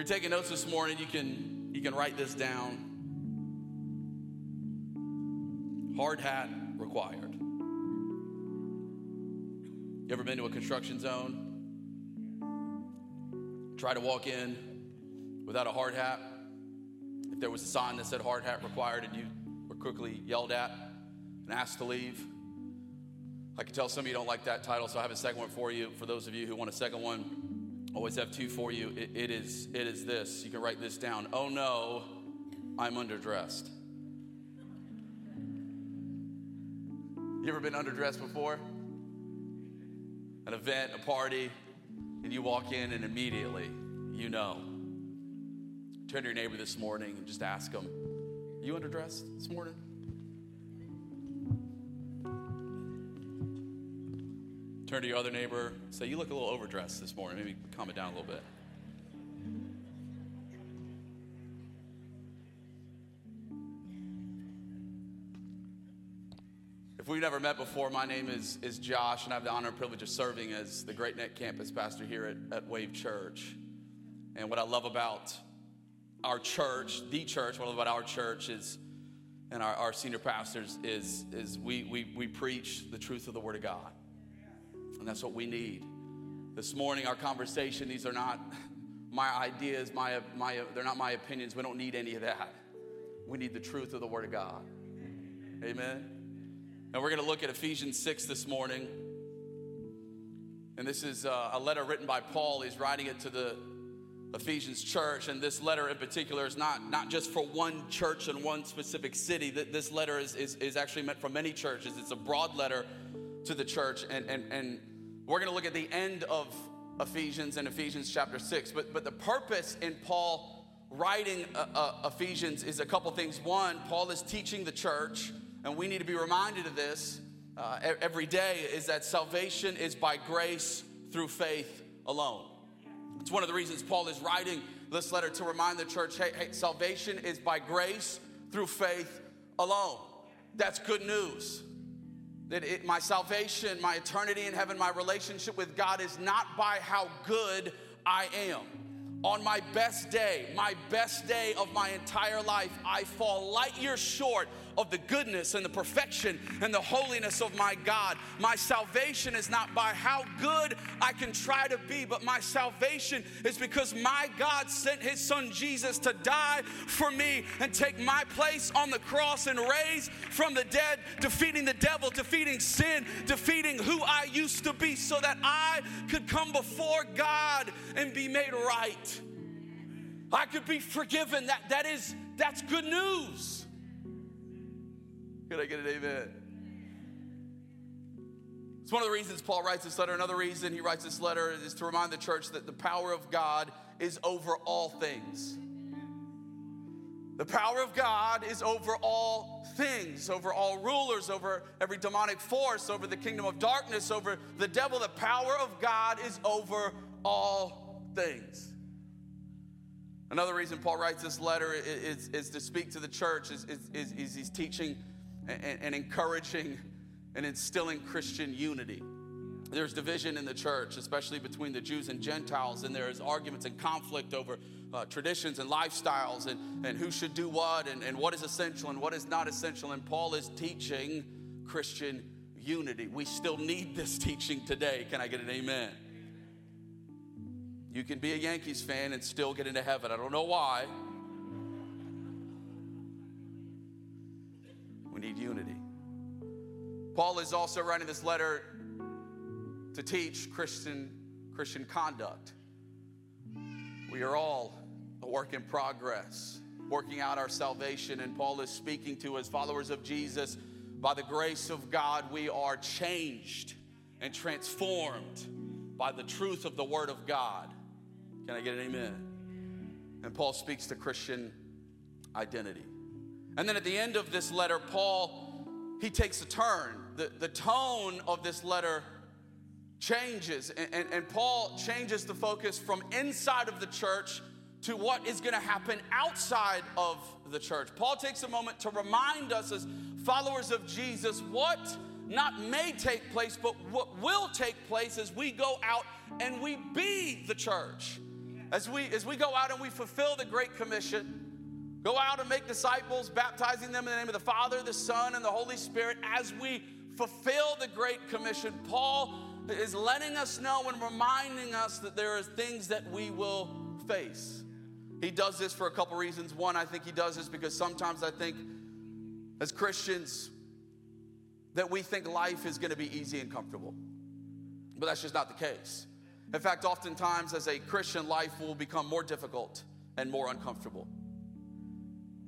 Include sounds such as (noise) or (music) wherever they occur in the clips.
you're taking notes this morning, you can you can write this down. Hard hat required. You ever been to a construction zone? Try to walk in without a hard hat. If there was a sign that said hard hat required and you were quickly yelled at and asked to leave, I can tell some of you don't like that title, so I have a second one for you. For those of you who want a second one, always have two for you. it, it is it is this. You can write this down. Oh no, I'm underdressed. You ever been underdressed before? An event, a party, and you walk in and immediately you know. Turn to your neighbor this morning and just ask them, You underdressed this morning? Turn to your other neighbor, say, You look a little overdressed this morning. Maybe calm it down a little bit. If we've never met before, my name is, is Josh, and I have the honor and privilege of serving as the Great Neck campus pastor here at, at Wave Church. And what I love about our church, the church, what I love about our church is, and our, our senior pastors, is, is we, we, we preach the truth of the Word of God. And that's what we need. This morning, our conversation, these are not (laughs) my ideas, my, my, they're not my opinions. We don't need any of that. We need the truth of the Word of God. Amen. And we're going to look at Ephesians 6 this morning. And this is uh, a letter written by Paul. He's writing it to the Ephesians church. And this letter in particular is not, not just for one church in one specific city. This letter is, is, is actually meant for many churches. It's a broad letter to the church. And, and, and we're going to look at the end of Ephesians and Ephesians chapter 6. But, but the purpose in Paul writing uh, uh, Ephesians is a couple things. One, Paul is teaching the church and we need to be reminded of this uh, every day, is that salvation is by grace through faith alone. It's one of the reasons Paul is writing this letter to remind the church hey, hey salvation is by grace through faith alone. That's good news. That it, my salvation, my eternity in heaven, my relationship with God is not by how good I am. On my best day, my best day of my entire life, I fall light years short of the goodness and the perfection and the holiness of my God. My salvation is not by how good I can try to be, but my salvation is because my God sent his son Jesus to die for me and take my place on the cross and raise from the dead, defeating the devil, defeating sin, defeating who I used to be, so that I could come before God and be made right. I could be forgiven. That, that is, that's good news. Can I get an amen? It's one of the reasons Paul writes this letter. Another reason he writes this letter is to remind the church that the power of God is over all things. The power of God is over all things, over all rulers, over every demonic force, over the kingdom of darkness, over the devil. The power of God is over all things. Another reason Paul writes this letter is, is, is to speak to the church, is, is, is he's teaching and, and encouraging and instilling Christian unity. There's division in the church, especially between the Jews and Gentiles, and there's arguments and conflict over uh, traditions and lifestyles and, and who should do what and, and what is essential and what is not essential. And Paul is teaching Christian unity. We still need this (laughs) teaching today. Can I get an amen? You can be a Yankees fan and still get into heaven. I don't know why. Need unity. Paul is also writing this letter to teach Christian, Christian conduct. We are all a work in progress, working out our salvation, and Paul is speaking to as followers of Jesus. By the grace of God, we are changed and transformed by the truth of the Word of God. Can I get an amen? And Paul speaks to Christian identity. And then at the end of this letter, Paul, he takes a turn. The, the tone of this letter changes, and, and, and Paul changes the focus from inside of the church to what is going to happen outside of the church. Paul takes a moment to remind us as followers of Jesus what not may take place, but what will take place as we go out and we be the church. as we as we go out and we fulfill the great commission go out and make disciples baptizing them in the name of the father the son and the holy spirit as we fulfill the great commission. Paul is letting us know and reminding us that there are things that we will face. He does this for a couple reasons. One i think he does this because sometimes i think as christians that we think life is going to be easy and comfortable but that's just not the case. In fact, oftentimes as a Christian, life will become more difficult and more uncomfortable.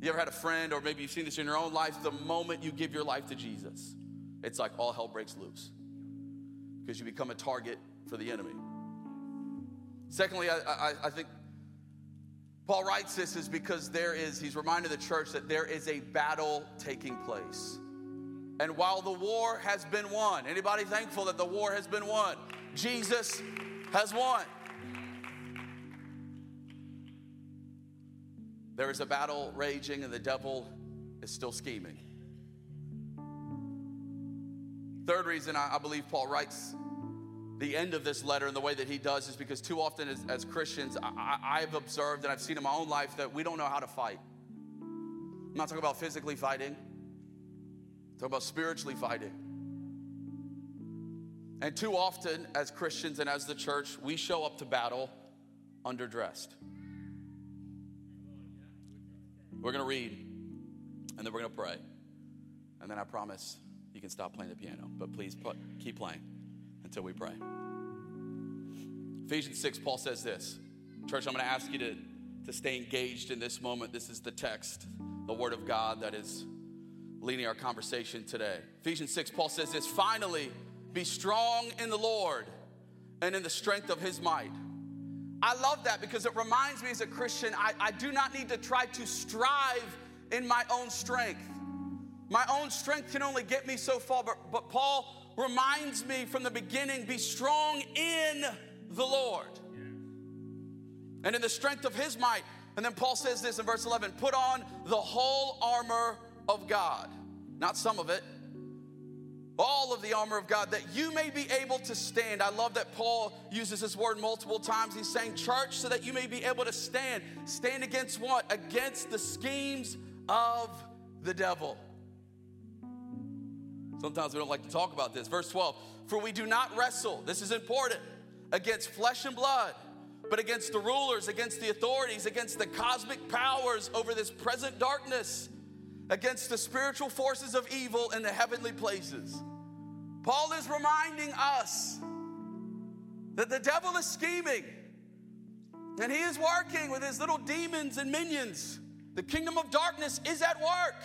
You ever had a friend, or maybe you've seen this in your own life, the moment you give your life to Jesus, it's like all hell breaks loose because you become a target for the enemy. Secondly, I, I, I think Paul writes this is because there is, he's reminded the church that there is a battle taking place. And while the war has been won, anybody thankful that the war has been won? Jesus has won. There is a battle raging, and the devil is still scheming. Third reason I, believe Paul writes the end of this letter in the way that he does is because too often as, as Christians, I, have observed and I've seen in my own life that we don't know how to fight. I'm not talking about physically fighting, I'm talking about spiritually fighting. And too often, as Christians and as the church, we show up to battle underdressed. We're going to read, and then we're going to pray. And then I promise you can stop playing the piano, but please keep playing until we pray. Ephesians 6, Paul says this Church, I'm going to ask you to, to stay engaged in this moment. This is the text, the Word of God that is leading our conversation today. Ephesians 6, Paul says this Finally, be strong in the Lord and in the strength of his might. I love that because it reminds me as a Christian, I, I do not need to try to strive in my own strength. My own strength can only get me so far, but, but Paul reminds me from the beginning be strong in the Lord and in the strength of his might. And then Paul says this in verse 11 put on the whole armor of God, not some of it, all of the armor of God that you may be able to stand. I love that Paul uses this word multiple times. He's saying, church, so that you may be able to stand. Stand against what? Against the schemes of the devil. Sometimes we don't like to talk about this. Verse 12, for we do not wrestle, this is important, against flesh and blood, but against the rulers, against the authorities, against the cosmic powers over this present darkness against the spiritual forces of evil in the heavenly places. Paul is reminding us that the devil is scheming and he is working with his little demons and minions. The kingdom of darkness is at work,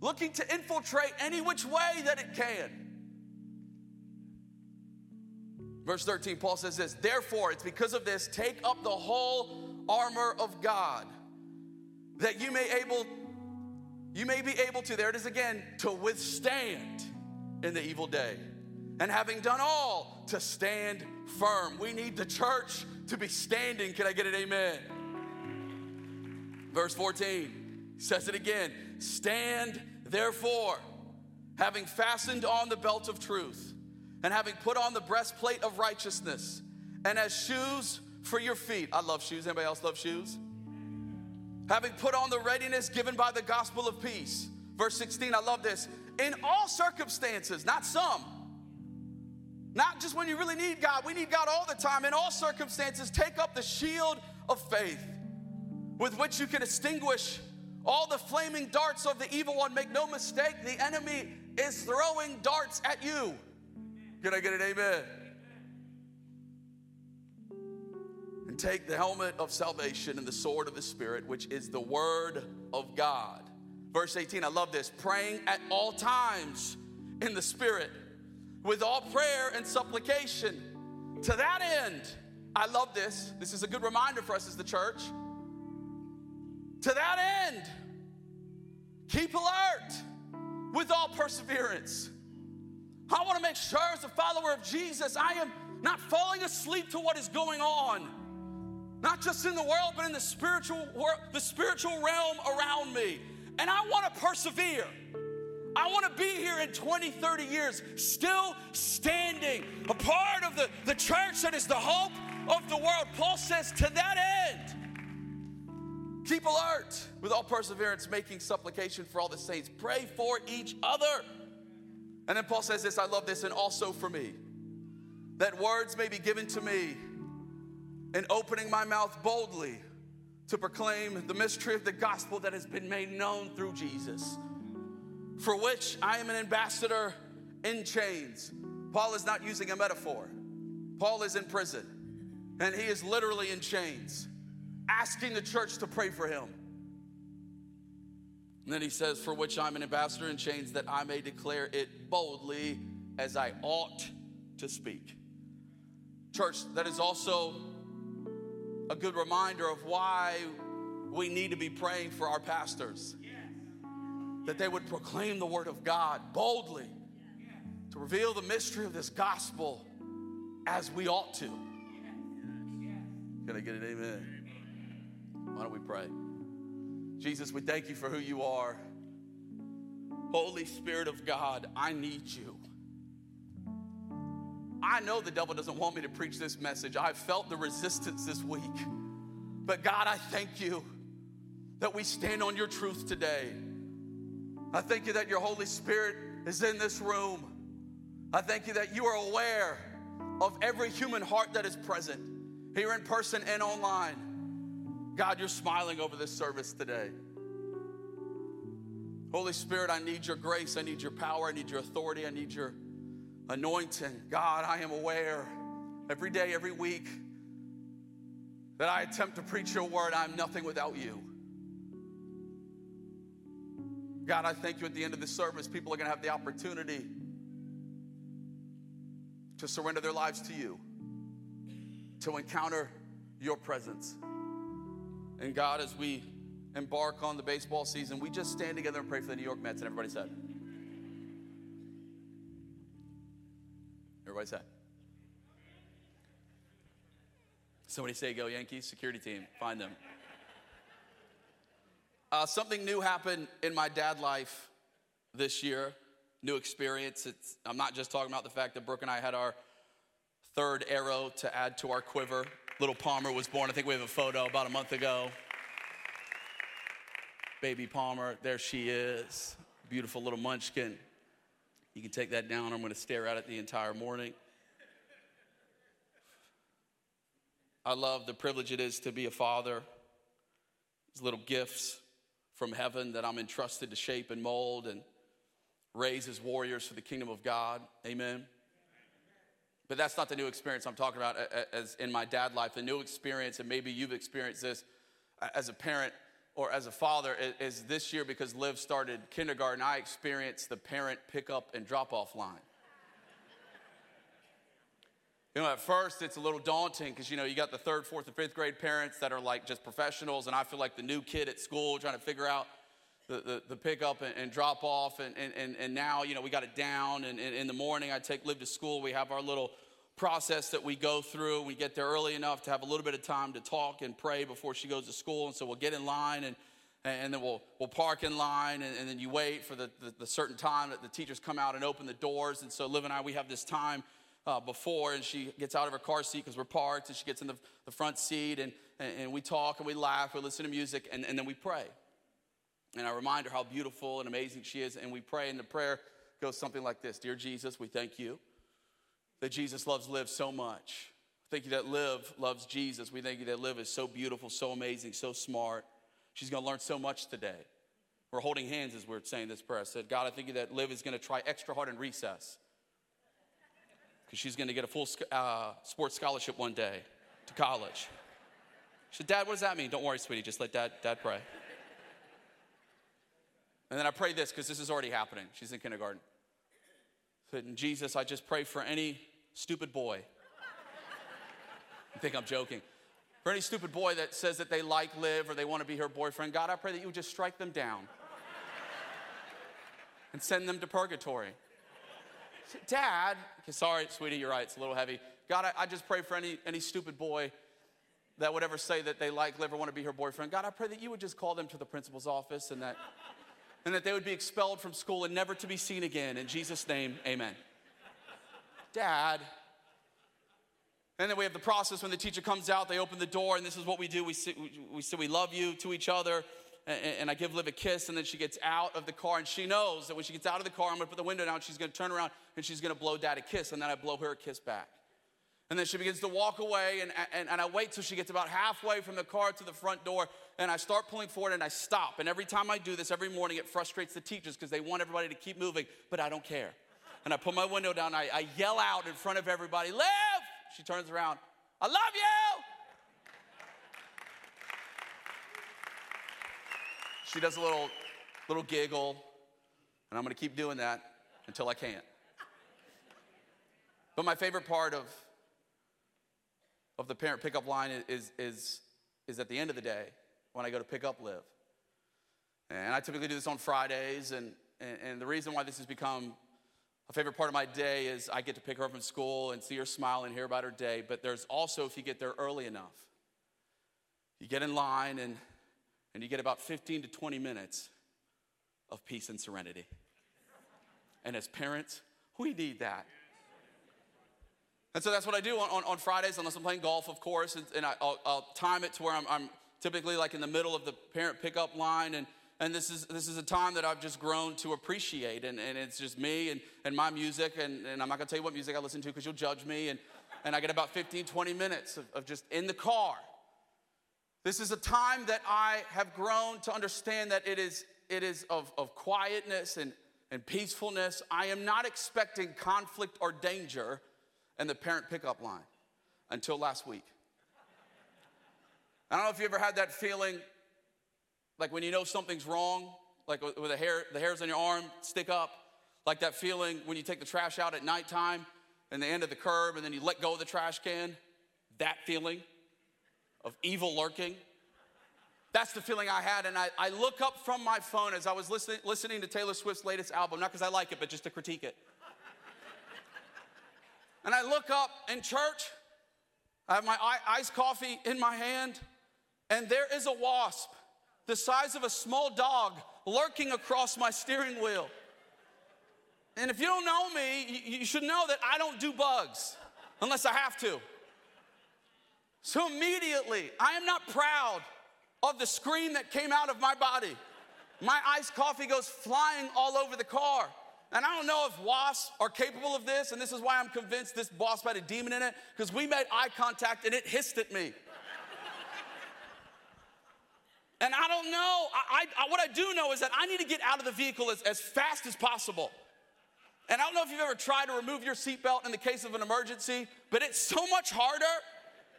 looking to infiltrate any which way that it can. Verse 13, Paul says this Therefore, it's because of this, take up the whole armor of God, that you may able you may be able to, there it is again, to withstand in the evil day. And having done all, to stand firm. We need the church to be standing. Can I get an amen? Verse 14 says it again Stand therefore, having fastened on the belt of truth, and having put on the breastplate of righteousness, and as shoes for your feet. I love shoes. Anybody else love shoes? Having put on the readiness given by the gospel of peace. Verse 16, I love this. In all circumstances, not some, not just when you really need God, we need God all the time. In all circumstances, take up the shield of faith with which you can extinguish all the flaming darts of the evil one. Make no mistake, the enemy is throwing darts at you. Can I get an amen? And take the helmet of salvation and the sword of the Spirit, which is the Word of God. Verse 18, I love this praying at all times in the Spirit with all prayer and supplication. To that end, I love this. This is a good reminder for us as the church. To that end, keep alert with all perseverance. I want to make sure, as a follower of Jesus, I am not falling asleep to what is going on not just in the world, but in the spiritual world, the spiritual realm around me. And I want to persevere. I want to be here in 20, 30 years, still standing, a part of the, the church that is the hope of the world. Paul says, to that end, keep alert with all perseverance, making supplication for all the saints. Pray for each other. And then Paul says this I love this, and also for me, that words may be given to me in opening my mouth boldly to proclaim the mystery of the gospel that has been made known through Jesus, for which I am an ambassador in chains. Paul is not using a metaphor. Paul is in prison and he is literally in chains, asking the church to pray for him. And then he says, For which I'm an ambassador in chains, that I may declare it boldly as I ought to speak. Church, that is also a good reminder of why we need to be praying for our pastors. That they would proclaim the word of God boldly to reveal the mystery of this gospel as we ought to. Can I get an amen? Why don't we pray? Jesus, we thank you for who you are. Holy Spirit of God, I need you. I know the devil doesn't want me to preach this message. I've felt the resistance this week. But God, I thank you that we stand on your truth today. I thank you that your Holy Spirit is in this room. I thank you that you are aware of every human heart that is present, here in person and online. God, you're smiling over this service today. Holy Spirit, I need your grace, I need your power, I need your authority, I need your anointing. God, I am aware every day, every week that I attempt to preach your word, I'm nothing without you. God, I thank you at the end of the service, people are going to have the opportunity to surrender their lives to you, to encounter your presence. And God, as we embark on the baseball season, we just stand together and pray for the New York Mets. And everybody said, Everybody said. Somebody say, Go Yankees, security team, find them. Uh, something new happened in my dad life this year new experience. It's, I'm not just talking about the fact that Brooke and I had our third arrow to add to our quiver. Little Palmer was born, I think we have a photo about a month ago. Baby Palmer, there she is. Beautiful little munchkin. You can take that down. I'm going to stare at it the entire morning. I love the privilege it is to be a father. These little gifts from heaven that I'm entrusted to shape and mold and raise as warriors for the kingdom of God. Amen. But that's not the new experience I'm talking about as in my dad life. The new experience, and maybe you've experienced this as a parent or as a father, is this year because Liv started kindergarten, I experienced the parent pickup and drop off line. You know, at first it's a little daunting because, you know, you got the third, fourth, and fifth grade parents that are like just professionals, and I feel like the new kid at school trying to figure out the, the, the pickup and, and, drop off. And, and, and now, you know, we got it down. And, and in the morning, I take Liv to school. We have our little process that we go through. We get there early enough to have a little bit of time to talk and pray before she goes to school. And so we'll get in line and, and then we'll, we'll park in line and, and then you wait for the, the, the, certain time that the teachers come out and open the doors. And so Liv and I, we have this time uh, before and she gets out of her car seat because we're parked and she gets in the, the front seat and, and, and, we talk and we laugh, we listen to music and, and then we pray. And I remind her how beautiful and amazing she is. And we pray, and the prayer goes something like this Dear Jesus, we thank you that Jesus loves Liv so much. Thank you that Liv loves Jesus. We thank you that Liv is so beautiful, so amazing, so smart. She's going to learn so much today. We're holding hands as we're saying this prayer. I said, God, I thank you that Liv is going to try extra hard in recess because she's going to get a full uh, sports scholarship one day to college. She said, Dad, what does that mean? Don't worry, sweetie. Just let Dad, Dad pray. And then I pray this because this is already happening. She's in kindergarten. said, Jesus, I just pray for any stupid boy. I think I'm joking. For any stupid boy that says that they like Liv or they want to be her boyfriend, God, I pray that you would just strike them down and send them to purgatory. Dad, sorry, sweetie, you're right, it's a little heavy. God, I, I just pray for any, any stupid boy that would ever say that they like Liv or want to be her boyfriend. God, I pray that you would just call them to the principal's office and that and that they would be expelled from school and never to be seen again. In Jesus' name, amen. Dad, And then we have the process when the teacher comes out, they open the door, and this is what we do. We say we, we, say we love you to each other, and, and, I give Liv a kiss, and then she gets out of the car, and she knows that when she gets out of the car, I'm gonna put the window down, she's gonna turn around, and she's gonna blow dad a kiss, and then I blow her a kiss back. And then she begins to walk away, and, and, and I wait till she gets about halfway from the car to the front door, and I start pulling forward and I stop. And every time I do this, every morning, it frustrates the teachers because they want everybody to keep moving, but I don't care. And I put my window down, I, I yell out in front of everybody, Liv! She turns around, I love you! She does a little, little giggle, and I'm gonna keep doing that until I can't. But my favorite part of, of the parent pickup line is, is, is at the end of the day when I go to pick up Liv. And I typically do this on Fridays, and, and, and the reason why this has become a favorite part of my day is I get to pick her up from school and see her smile and hear about her day. But there's also, if you get there early enough, you get in line and, and you get about 15 to 20 minutes of peace and serenity. And as parents, we need that. And so that's what I do on, on, on Fridays, unless I'm playing golf, of course. And, and I, will time it to where I'm, I'm typically like in the middle of the parent pickup line. And, and this is, this is a time that I've just grown to appreciate. And, and it's just me and, and my music. And, and I'm not going to tell you what music I listen to because you'll judge me. And, and I get about 15, 20 minutes of, of just in the car. This is a time that I have grown to understand that it is, it is of, of quietness and, and peacefulness. I am not expecting conflict or danger in the parent pickup line until last week. I don't know if you ever had that feeling, like when you know something's wrong, like with the hair, the hairs on your arm stick up, like that feeling when you take the trash out at nighttime and the end of the curb and then you let go of the trash can. That feeling of evil lurking. That's the feeling I had. And I, I look up from my phone as I was listening, listening to Taylor Swift's latest album, not because I like it, but just to critique it. and I look up in church, I have my iced coffee in my hand, and there is a wasp the size of a small dog lurking across my steering wheel. And if you don't know me, you should know that I don't do bugs unless I have to. So immediately, I am not proud of the scream that came out of my body. My iced coffee goes flying all over the car. And I don't know if wasps are capable of this, and this is why I'm convinced this wasp had a demon in it, because we made eye contact and it hissed at me. And I don't know, I, I, what I do know is that I need to get out of the vehicle as, as fast as possible. And I don't know if you've ever tried to remove your seatbelt in the case of an emergency, but it's so much harder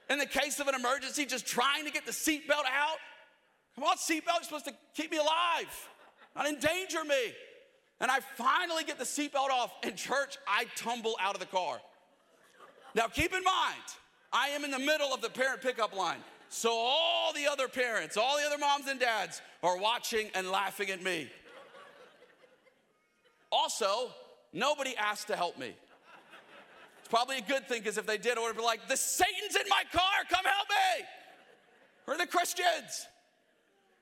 in the case of an emergency just trying to get the seatbelt out. Come on, seatbelt, you're supposed to keep me alive, not endanger me. And I finally get the seatbelt off. In church, I tumble out of the car. Now, keep in mind, I am in the middle of the parent pickup line. So all the other parents, all the other moms and dads are watching and laughing at me. Also, nobody asked to help me. It's probably a good thing because if they did, I would have been like, the Satan's in my car, come help me. Or the Christians.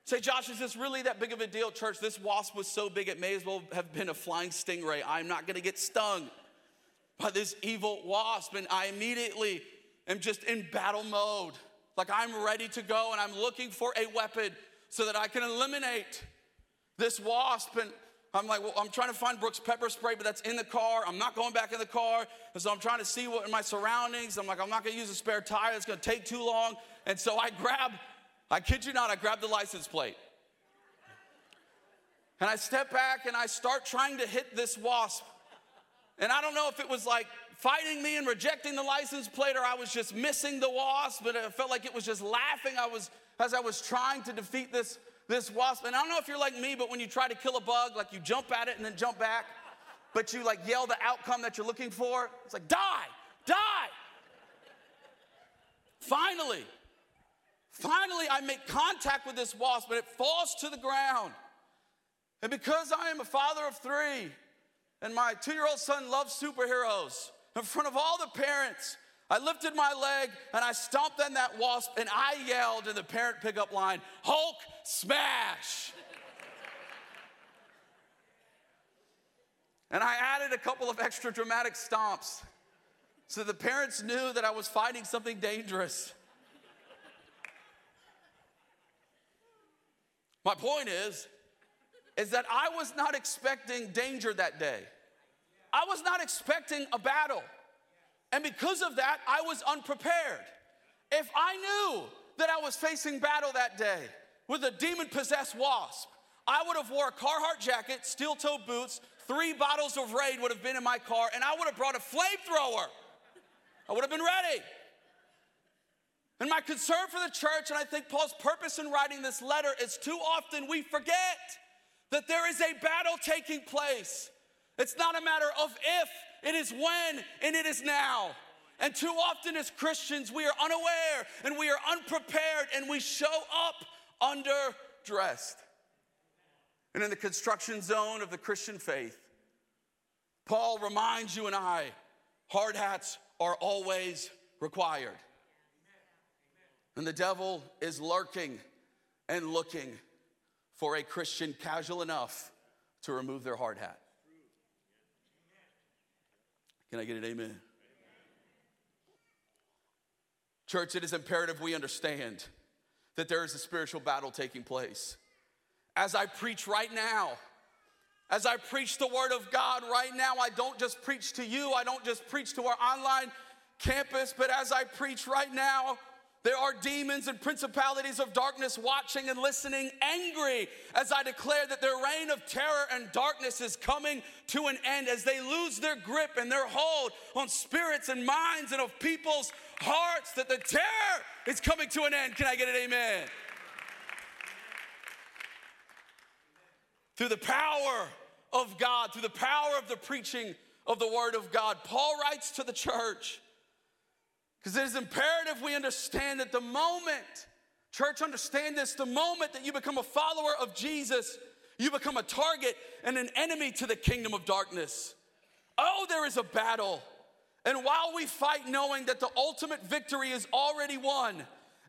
Say, Josh, is this really that big of a deal, church? This wasp was so big it may as well have been a flying stingray. I'm not gonna get stung by this evil wasp. And I immediately am just in battle mode. Like I'm ready to go and I'm looking for a weapon so that I can eliminate this wasp. And I'm like, well, I'm trying to find Brooke's pepper spray, but that's in the car. I'm not going back in the car. And so I'm trying to see what in my surroundings. I'm like, I'm not gonna use a spare tire. It's gonna take too long. And so I grab, I kid you not, I grab the license plate. And I step back and I start trying to hit this wasp. And I don't know if it was like fighting me and rejecting the license plate, or I was just missing the wasp, but it felt like it was just laughing. I was as I was trying to defeat this, this wasp. And I don't know if you're like me, but when you try to kill a bug, like you jump at it and then jump back, but you like yell the outcome that you're looking for. It's like, die, die. Finally, finally, I make contact with this wasp, but it falls to the ground. And because I am a father of three, and my two year old son loves superheroes, in front of all the parents. I lifted my leg and I stomped on that wasp and I yelled in the parent pickup line, Hulk smash! and I added a couple of extra dramatic stomps So the parents knew that I was fighting something dangerous. My point is, is that I was not expecting danger that day. I was not expecting a battle. And because of that, I was unprepared. If I knew that I was facing battle that day with a demon possessed wasp, I would have wore a Carhartt jacket, steel toe boots, three bottles of Raid would have been in my car, and I would have brought a flamethrower. I would have been ready. And my concern for the church, and I think Paul's purpose in writing this letter, is too often we forget that there is a battle taking place. It's not a matter of if, it is when, and it is now. And too often as Christians, we are unaware and we are unprepared and we show up underdressed. And in the construction zone of the Christian faith, Paul reminds you and I hard hats are always required. And the devil is lurking and looking for a Christian casual enough to remove their hard hat. Can I get an amen? Church, it is imperative we understand that there is a spiritual battle taking place. As I preach right now, as I preach the word of God right now, I don't just preach to you, I don't just preach to our online campus, but as I preach right now, there are demons and principalities of darkness watching and listening, angry as I declare that their reign of terror and darkness is coming to an end as they lose their grip and their hold on spirits and minds and of people's hearts, that the terror is coming to an end. Can I get an amen? Through the power of God, through the power of the preaching of the Word of God, Paul writes to the church because it is imperative we understand that the moment, church, understand this, the moment that you become a follower of Jesus, you become a target and an enemy to the kingdom of darkness. Oh, there is a battle. And while we fight knowing that the ultimate victory is already won,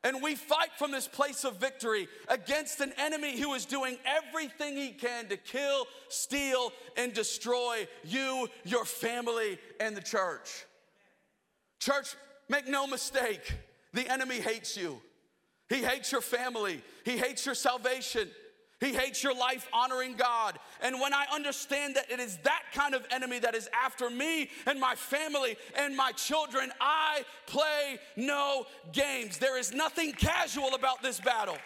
and we fight from this place of victory against an enemy who is doing everything he can to kill, steal, and destroy you, your family, and the church. Church, Make no mistake, the enemy hates you. He hates your family. He hates your salvation. He hates your life honoring God. And when I understand that it is that kind of enemy that is after me and my family and my children, I play no games. There is nothing casual about this battle.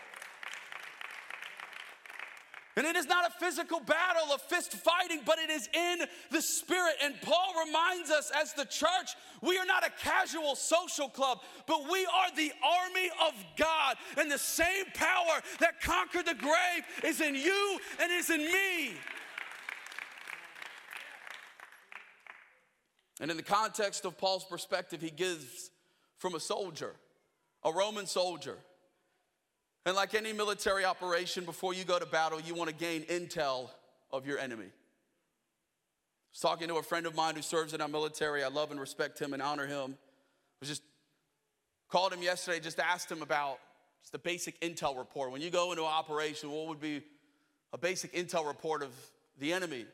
And it is not a physical battle of fist fighting, but it is in the spirit. And Paul reminds us as the church, we are not a casual social club, but we are the army of God. And the same power that conquered the grave is in you and is in me. And in the context of Paul's perspective, he gives from a soldier, a Roman soldier and like any military operation, before you go to battle, you want to gain intel of your enemy. I was talking to a friend of mine who serves in our military. I love and respect him and honor him. I was just called him yesterday, just asked him about just the basic intel report. When you go into an operation, what would be a basic intel report of the enemy?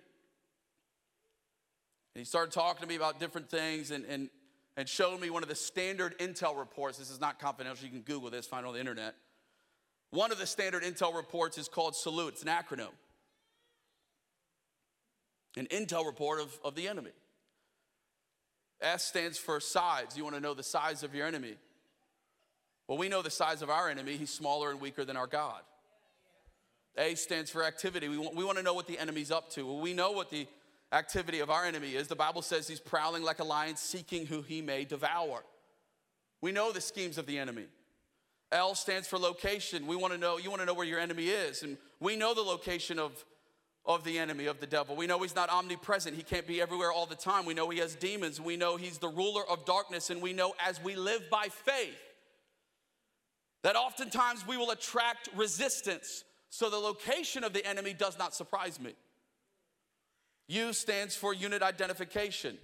And he started talking to me about different things and, and, and showed me one of the standard intel reports. This is not confidential. You can Google this, find it on the internet. One of the standard intel reports is called Salute, it's an acronym. An intel report of, of the enemy. S stands for size. You want to know the size of your enemy. Well, we know the size of our enemy. He's smaller and weaker than our God. A stands for activity. We want, we want to know what the enemy's up to. Well, we know what the activity of our enemy is. The Bible says he's prowling like a lion, seeking who he may devour. We know the schemes of the enemy. L stands for location. We want to know, you want to know where your enemy is. And we know the location of, of the enemy, of the devil. We know he's not omnipresent. He can't be everywhere all the time. We know he has demons. We know he's the ruler of darkness. And we know as we live by faith, that oftentimes we will attract resistance. So the location of the enemy does not surprise me. U stands for unit identification.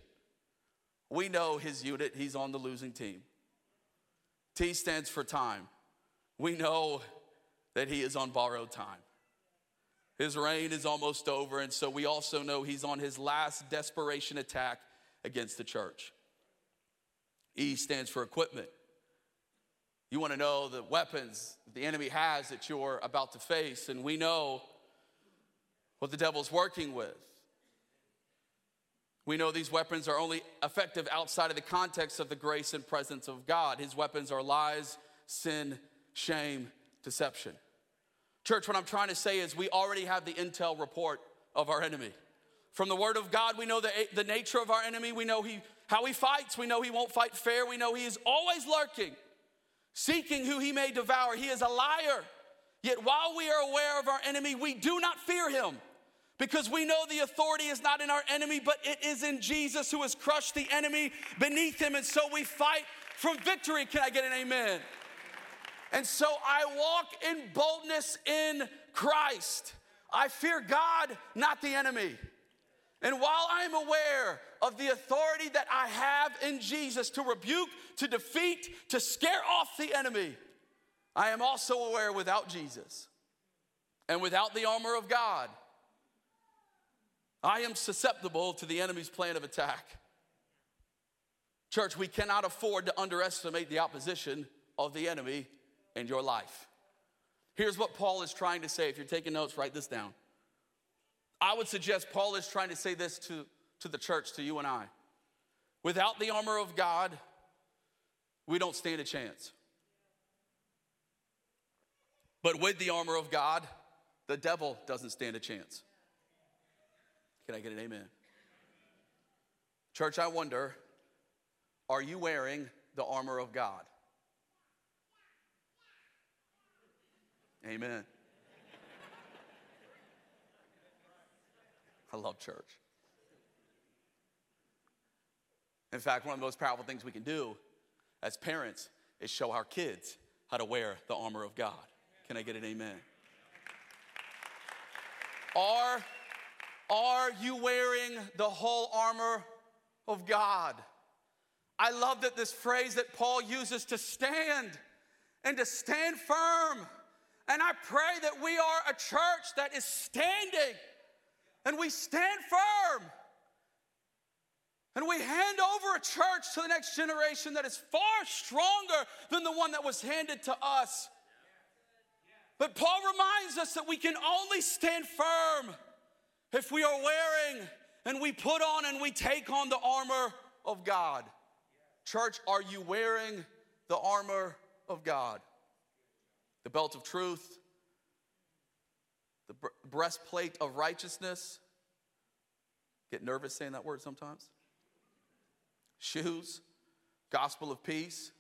We know his unit, he's on the losing team. T stands for time we know that he is on borrowed time. His reign is almost over, and so we also know he's on his last desperation attack against the church. E stands for equipment. You want to know the weapons the enemy has that you're about to face, and we know what the devil's working with. We know these weapons are only effective outside of the context of the grace and presence of God. His weapons are lies, sin, shame, deception. Church, what I'm trying to say is we already have the intel report of our enemy. From the word of God, we know the, the nature of our enemy. We know he, how he fights. We know he won't fight fair. We know he is always lurking, seeking who he may devour. He is a liar. Yet while we are aware of our enemy, we do not fear him because we know the authority is not in our enemy, but it is in Jesus who has crushed the enemy beneath him. And so we fight from victory. Can I get an amen? And so I walk in boldness in Christ. I fear God, not the enemy. And while I am aware of the authority that I have in Jesus to rebuke, to defeat, to scare off the enemy, I am also aware without Jesus and without the armor of God, I am susceptible to the enemy's plan of attack. Church, we cannot afford to underestimate the opposition of the enemy in your life. Here's what Paul is trying to say. If you're taking notes, write this down. I would suggest Paul is trying to say this to, to the church, to you and I. Without the armor of God, we don't stand a chance. But with the armor of God, the devil doesn't stand a chance. Can I get an amen? Church, I wonder are you wearing the armor of God? Amen. I love church. In fact, one of the most powerful things we can do as parents is show our kids how to wear the armor of God. Can I get an amen? Are are you wearing the whole armor of God? I love that this phrase that Paul uses to stand and to stand firm. And I pray that we are a church that is standing and we stand firm. And we hand over a church to the next generation that is far stronger than the one that was handed to us. But Paul reminds us that we can only stand firm if we are wearing and we put on and we take on the armor of God. Church, are you wearing the armor of God? The belt of truth, the breastplate of righteousness. Get nervous saying that word sometimes. Shoes, gospel of peace,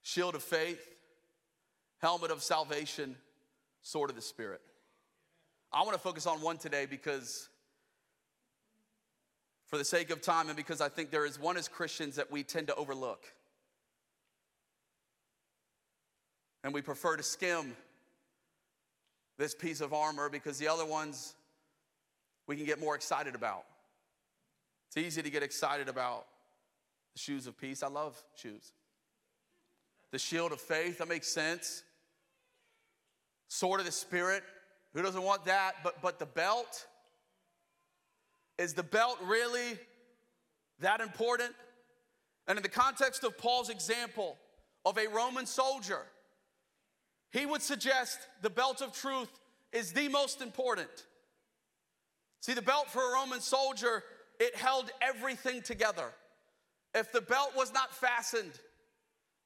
shield of faith, helmet of salvation, sword of the Spirit. I want to focus on one today because, for the sake of time, and because I think there is one as Christians that we tend to overlook. And we prefer to skim this piece of armor because the other ones we can get more excited about. It's easy to get excited about the shoes of peace. I love shoes. The shield of faith, that makes sense. Sword of the Spirit, who doesn't want that? But, but the belt, is the belt really that important? And in the context of Paul's example of a Roman soldier, he would suggest the belt of truth is the most important. See, the belt for a Roman soldier, it held everything together. If the belt was not fastened,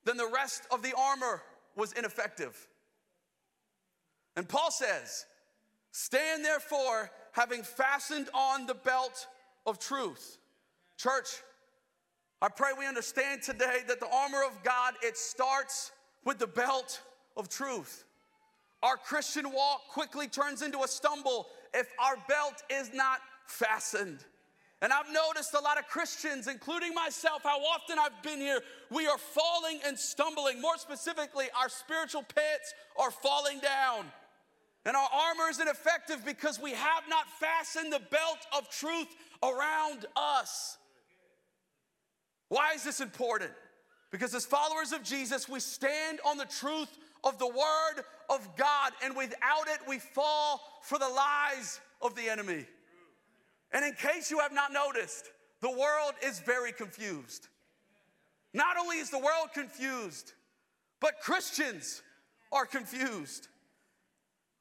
then the rest of the armor was ineffective. And Paul says, Stand therefore, having fastened on the belt of truth. Church, I pray we understand today that the armor of God, it starts with the belt of truth. Our Christian walk quickly turns into a stumble if our belt is not fastened. And I've noticed a lot of Christians, including myself, how often I've been here, we are falling and stumbling. More specifically, our spiritual pits are falling down. And our armor is ineffective because we have not fastened the belt of truth around us. Why is this important? Because as followers of Jesus, we stand on the truth of the Word of God, and without it, we fall for the lies of the enemy. And in case you have not noticed, the world is very confused. Not only is the world confused, but Christians are confused.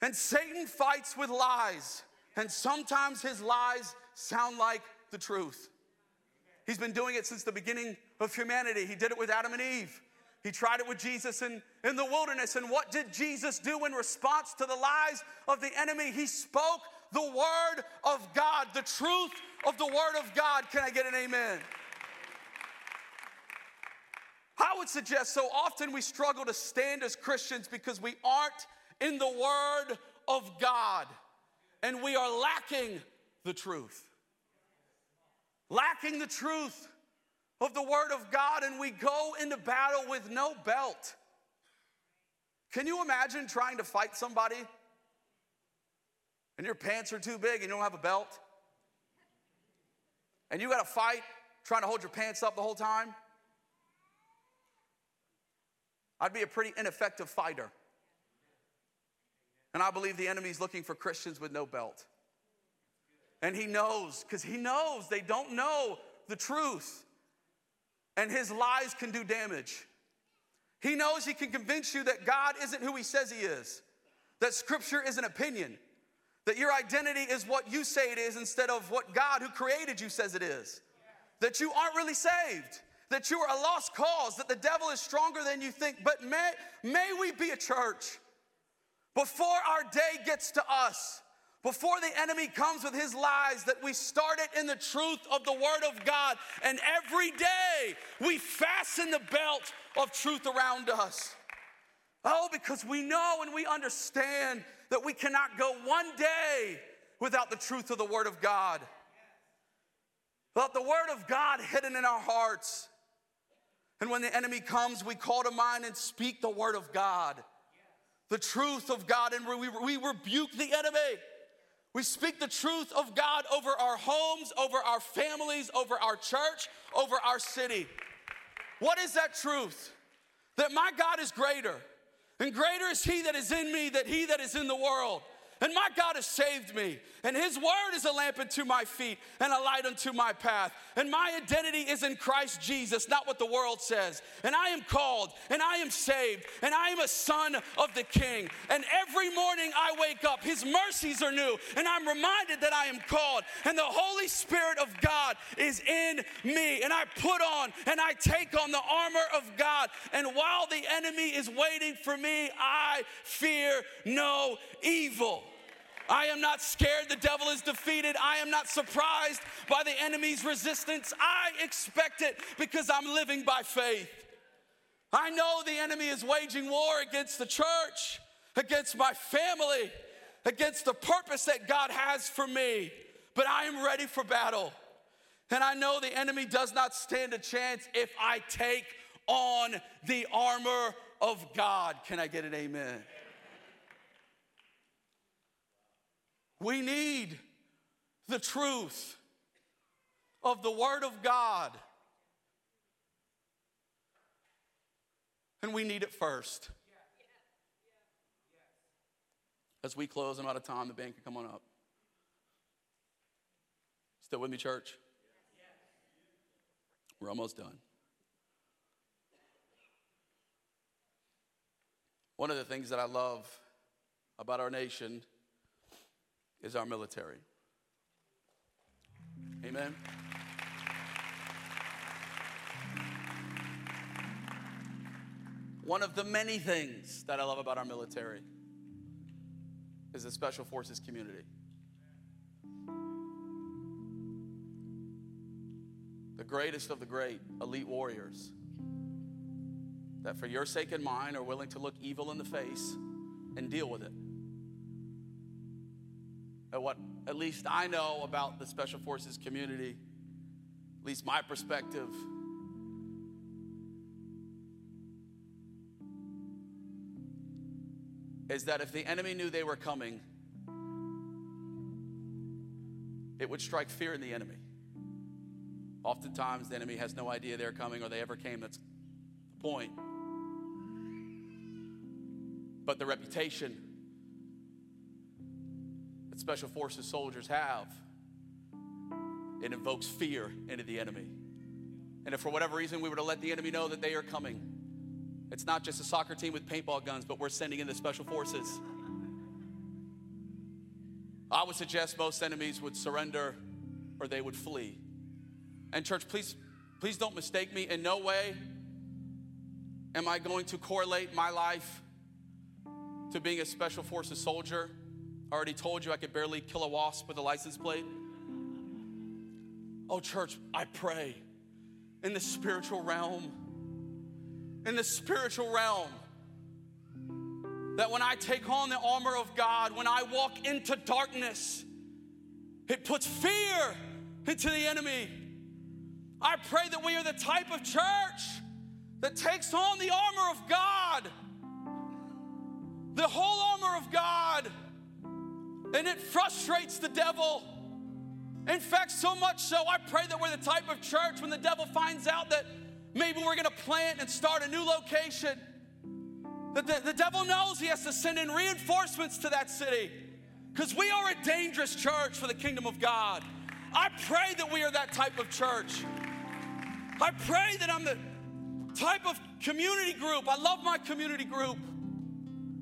And Satan fights with lies, and sometimes his lies sound like the truth. He's been doing it since the beginning of humanity. He did it with Adam and Eve. He tried it with Jesus in, in the wilderness. And what did Jesus do in response to the lies of the enemy? He spoke the word of God, the truth of the word of God. Can I get an amen? I would suggest so often we struggle to stand as Christians because we aren't in the Word of God and we are lacking the truth. Lacking the truth of the Word of God, and we go into battle with no belt. Can you imagine trying to fight somebody and your pants are too big and you don't have a belt? And you got to fight trying to hold your pants up the whole time? I'd be a pretty ineffective fighter. And I believe the enemy's looking for Christians with no belt. And he knows, because he knows they don't know the truth. And his lies can do damage. He knows he can convince you that God isn't who he says he is, that scripture is an opinion, that your identity is what you say it is instead of what God, who created you, says it is, that you aren't really saved that you are a lost cause, that the devil is stronger than you think. But may, may we be a church before our day gets to us, before the enemy comes with his lies, that we start it in the truth of the Word of God. And every day we fasten the belt of truth around us. Oh, because we know and we understand that we cannot go one day without the truth of the Word of God. Without the Word of God hidden in our hearts. And when the enemy comes, we call to mind and speak the word of God, the truth of God, and we, we rebuke the enemy. We speak the truth of God over our homes, over our families, over our church, over our city. What is that truth? That my God is greater, and greater is He that is in me than He that is in the world. And my God has saved me. And his word is a lamp unto my feet and a light unto my path. And my identity is in Christ Jesus, not what the world says. And I am called and I am saved and I am a son of the king. And every morning I wake up, his mercies are new. And I'm reminded that I am called. And the Holy Spirit of God is in me. And I put on and I take on the armor of God. And while the enemy is waiting for me, I fear no evil. I am not scared the devil is defeated. I am not surprised by the enemy's resistance. I expect it because I'm living by faith. I know the enemy is waging war against the church, against my family, against the purpose that God has for me, but I am ready for battle. And I know the enemy does not stand a chance if I take on the armor of God. Can I get an amen? We need the truth of the Word of God. And we need it first. As we close, I'm out of time. The band can come on up. Still with me, church? We're almost done. One of the things that I love about our nation is our military. Amen. One of the many things that I love about our military is the Special Forces community. The greatest of the great elite warriors that, for your sake and mine, are willing to look evil in the face and deal with it at what at least I know about the Special Forces community, at least my perspective. Is that if the enemy knew they were coming, it would strike fear in the enemy. Oftentimes, the enemy has no idea they're coming or they ever came. That's the point. But the reputation that Special Forces soldiers have, it invokes fear into the enemy. And if for whatever reason we were to let the enemy know that they are coming, it's not just a soccer team with paintball guns, but we're sending in the special forces. I would suggest most enemies would surrender or they would flee. And church, please, please don't mistake me. In no way am I going to correlate my life to being a special forces soldier. I already told you I could barely kill a wasp with a license plate. Oh, church, I pray in the spiritual realm, in the spiritual realm, that when I take on the armor of God, when I walk into darkness, it puts fear into the enemy. I pray that we are the type of church that takes on the armor of God, the whole armor of God, and it frustrates the devil. In fact, so much so, I pray that we're the type of church when the devil finds out that maybe we're gonna plant and start a new location, that the, the devil knows he has to send in reinforcements to that city because we are a dangerous church for the kingdom of God. I pray that we are that type of church. I pray that I'm the type of community group. I love my community group.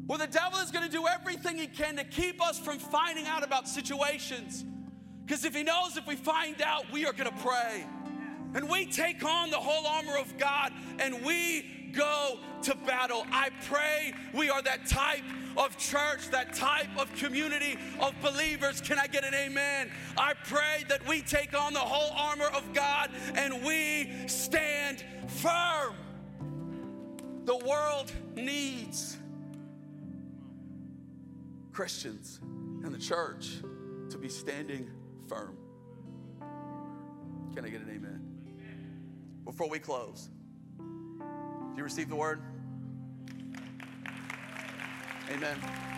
Where the devil is going to do everything he can to keep us from finding out about situations. Because if he knows if we find out, we are going to pray. And we take on the whole armor of God and we go to battle. I pray we are that type of church, that type of community of believers. Can I get an amen? I pray that we take on the whole armor of God and we stand firm. The world needs Christians and the church to be standing firm. Can I get an amen? Before we close, do you receive the word? Amen.